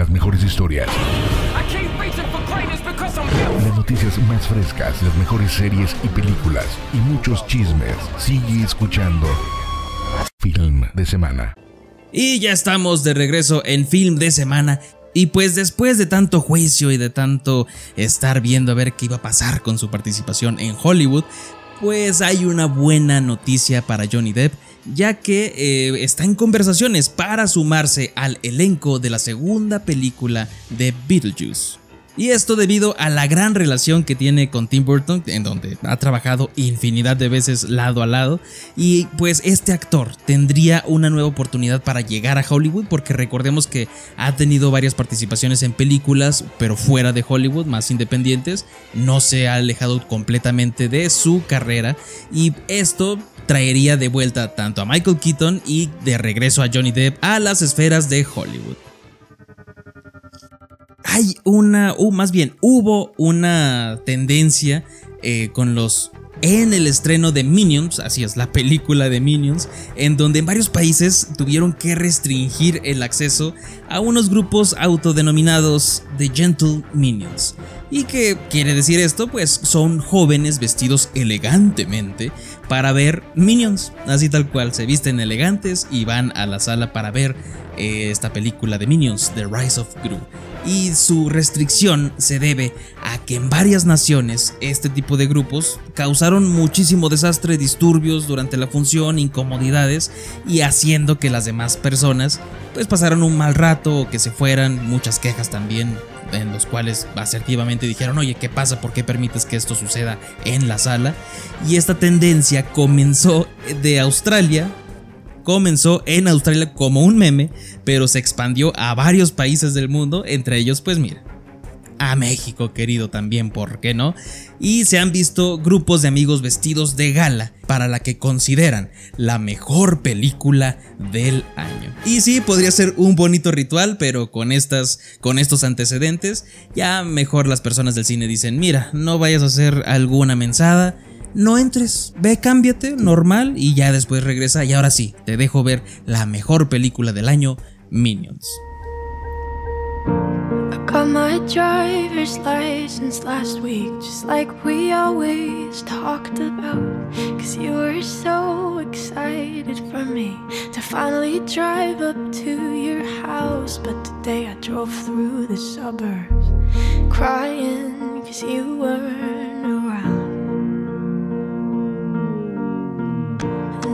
las mejores historias. Las noticias más frescas, las mejores series y películas y muchos chismes. Sigue escuchando Film de Semana. Y ya estamos de regreso en Film de Semana. Y pues después de tanto juicio y de tanto estar viendo a ver qué iba a pasar con su participación en Hollywood, pues hay una buena noticia para Johnny Depp, ya que eh, está en conversaciones para sumarse al elenco de la segunda película de Beetlejuice. Y esto debido a la gran relación que tiene con Tim Burton, en donde ha trabajado infinidad de veces lado a lado. Y pues este actor tendría una nueva oportunidad para llegar a Hollywood, porque recordemos que ha tenido varias participaciones en películas, pero fuera de Hollywood, más independientes. No se ha alejado completamente de su carrera. Y esto traería de vuelta tanto a Michael Keaton y de regreso a Johnny Depp a las esferas de Hollywood hay una, o más bien hubo una tendencia eh, con los en el estreno de Minions, así es, la película de Minions, en donde en varios países tuvieron que restringir el acceso a unos grupos autodenominados The Gentle Minions. ¿Y qué quiere decir esto? Pues son jóvenes vestidos elegantemente para ver Minions, así tal cual, se visten elegantes y van a la sala para ver eh, esta película de Minions, The Rise of Gru y su restricción se debe a que en varias naciones este tipo de grupos causaron muchísimo desastre, disturbios durante la función, incomodidades y haciendo que las demás personas pues pasaran un mal rato o que se fueran, muchas quejas también en los cuales asertivamente dijeron, oye, ¿qué pasa? ¿Por qué permites que esto suceda en la sala? Y esta tendencia comenzó de Australia, comenzó en Australia como un meme, pero se expandió a varios países del mundo, entre ellos pues mira, a México querido también, ¿por qué no? Y se han visto grupos de amigos vestidos de gala para la que consideran la mejor película del año. Y sí, podría ser un bonito ritual, pero con estas con estos antecedentes, ya mejor las personas del cine dicen, "Mira, no vayas a hacer alguna mensada, no entres, ve, cámbiate, normal, y ya después regresa. Y ahora sí, te dejo ver la mejor película del año, Minions. Got my driver's license last week, just like we always talked about. Cause you were so excited for me to finally drive up to your house. But today I drove through the suburbs crying cause you weren't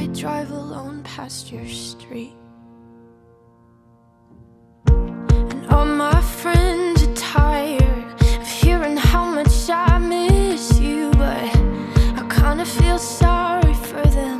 I drive alone past your street. And all my friends are tired of hearing how much I miss you, but I kinda feel sorry for them,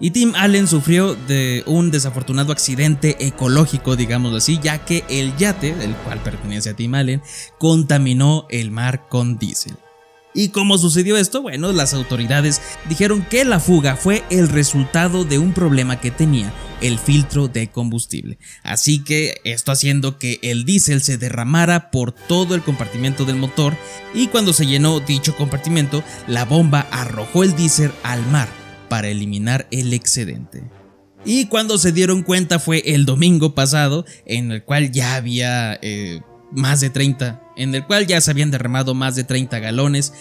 Y Tim Allen sufrió de un desafortunado accidente ecológico, digámoslo así, ya que el yate, el cual pertenece a Tim Allen, contaminó el mar con diésel. ¿Y cómo sucedió esto? Bueno, las autoridades dijeron que la fuga fue el resultado de un problema que tenía el filtro de combustible. Así que esto haciendo que el diésel se derramara por todo el compartimento del motor y cuando se llenó dicho compartimento, la bomba arrojó el diésel al mar para eliminar el excedente. Y cuando se dieron cuenta fue el domingo pasado, en el cual ya había eh, más de 30, en el cual ya se habían derramado más de 30 galones.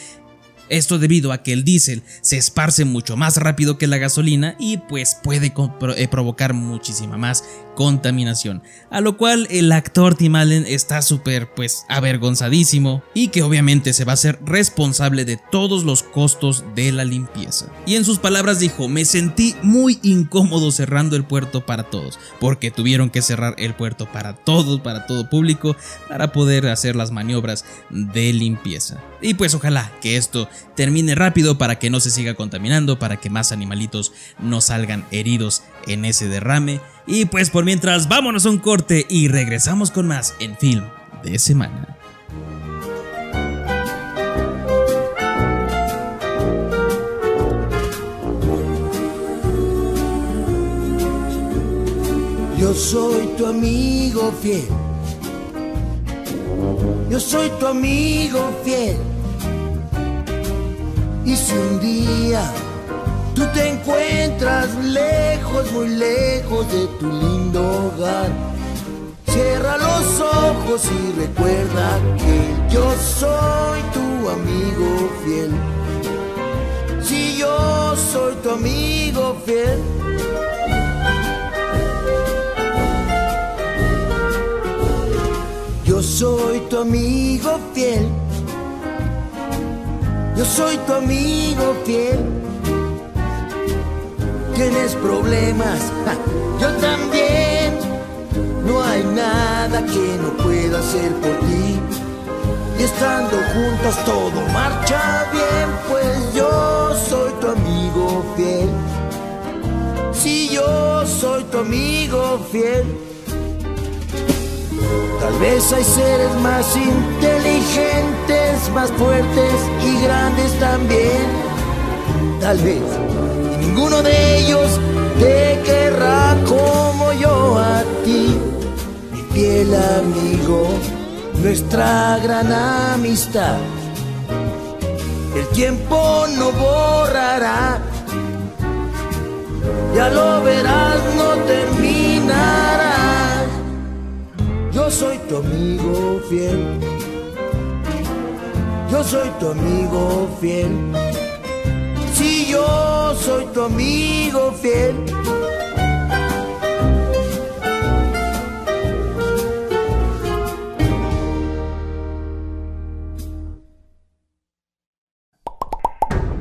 Esto debido a que el diésel se esparce mucho más rápido que la gasolina y pues puede eh, provocar muchísima más contaminación. A lo cual el actor Tim Allen está súper pues avergonzadísimo y que obviamente se va a hacer responsable de todos los costos de la limpieza. Y en sus palabras dijo, me sentí muy incómodo cerrando el puerto para todos, porque tuvieron que cerrar el puerto para todos, para todo público, para poder hacer las maniobras de limpieza. Y pues ojalá que esto termine rápido para que no se siga contaminando, para que más animalitos no salgan heridos en ese derrame. Y pues por mientras, vámonos a un corte y regresamos con más en Film de Semana. Yo soy tu amigo fiel. Yo soy tu amigo fiel. Y si un día tú te encuentras lejos, muy lejos de tu lindo hogar, cierra los ojos y recuerda que yo soy tu amigo fiel. Si yo soy tu amigo fiel. Yo soy tu amigo fiel. Yo soy tu amigo fiel. Tienes problemas, yo también. No hay nada que no pueda hacer por ti. Y estando juntos todo marcha bien, pues yo soy tu amigo fiel. Si yo soy tu amigo fiel. Tal vez hay seres más inteligentes, más fuertes y grandes también. Tal vez y ninguno de ellos te querrá como yo a ti, mi fiel amigo, nuestra gran amistad. El tiempo no borrará, ya lo tu amigo fiel. Yo soy tu amigo fiel. Si yo soy tu amigo fiel.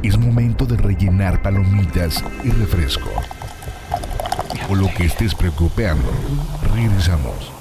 Es momento de rellenar palomitas y refresco. O lo que estés preocupando. Regresamos.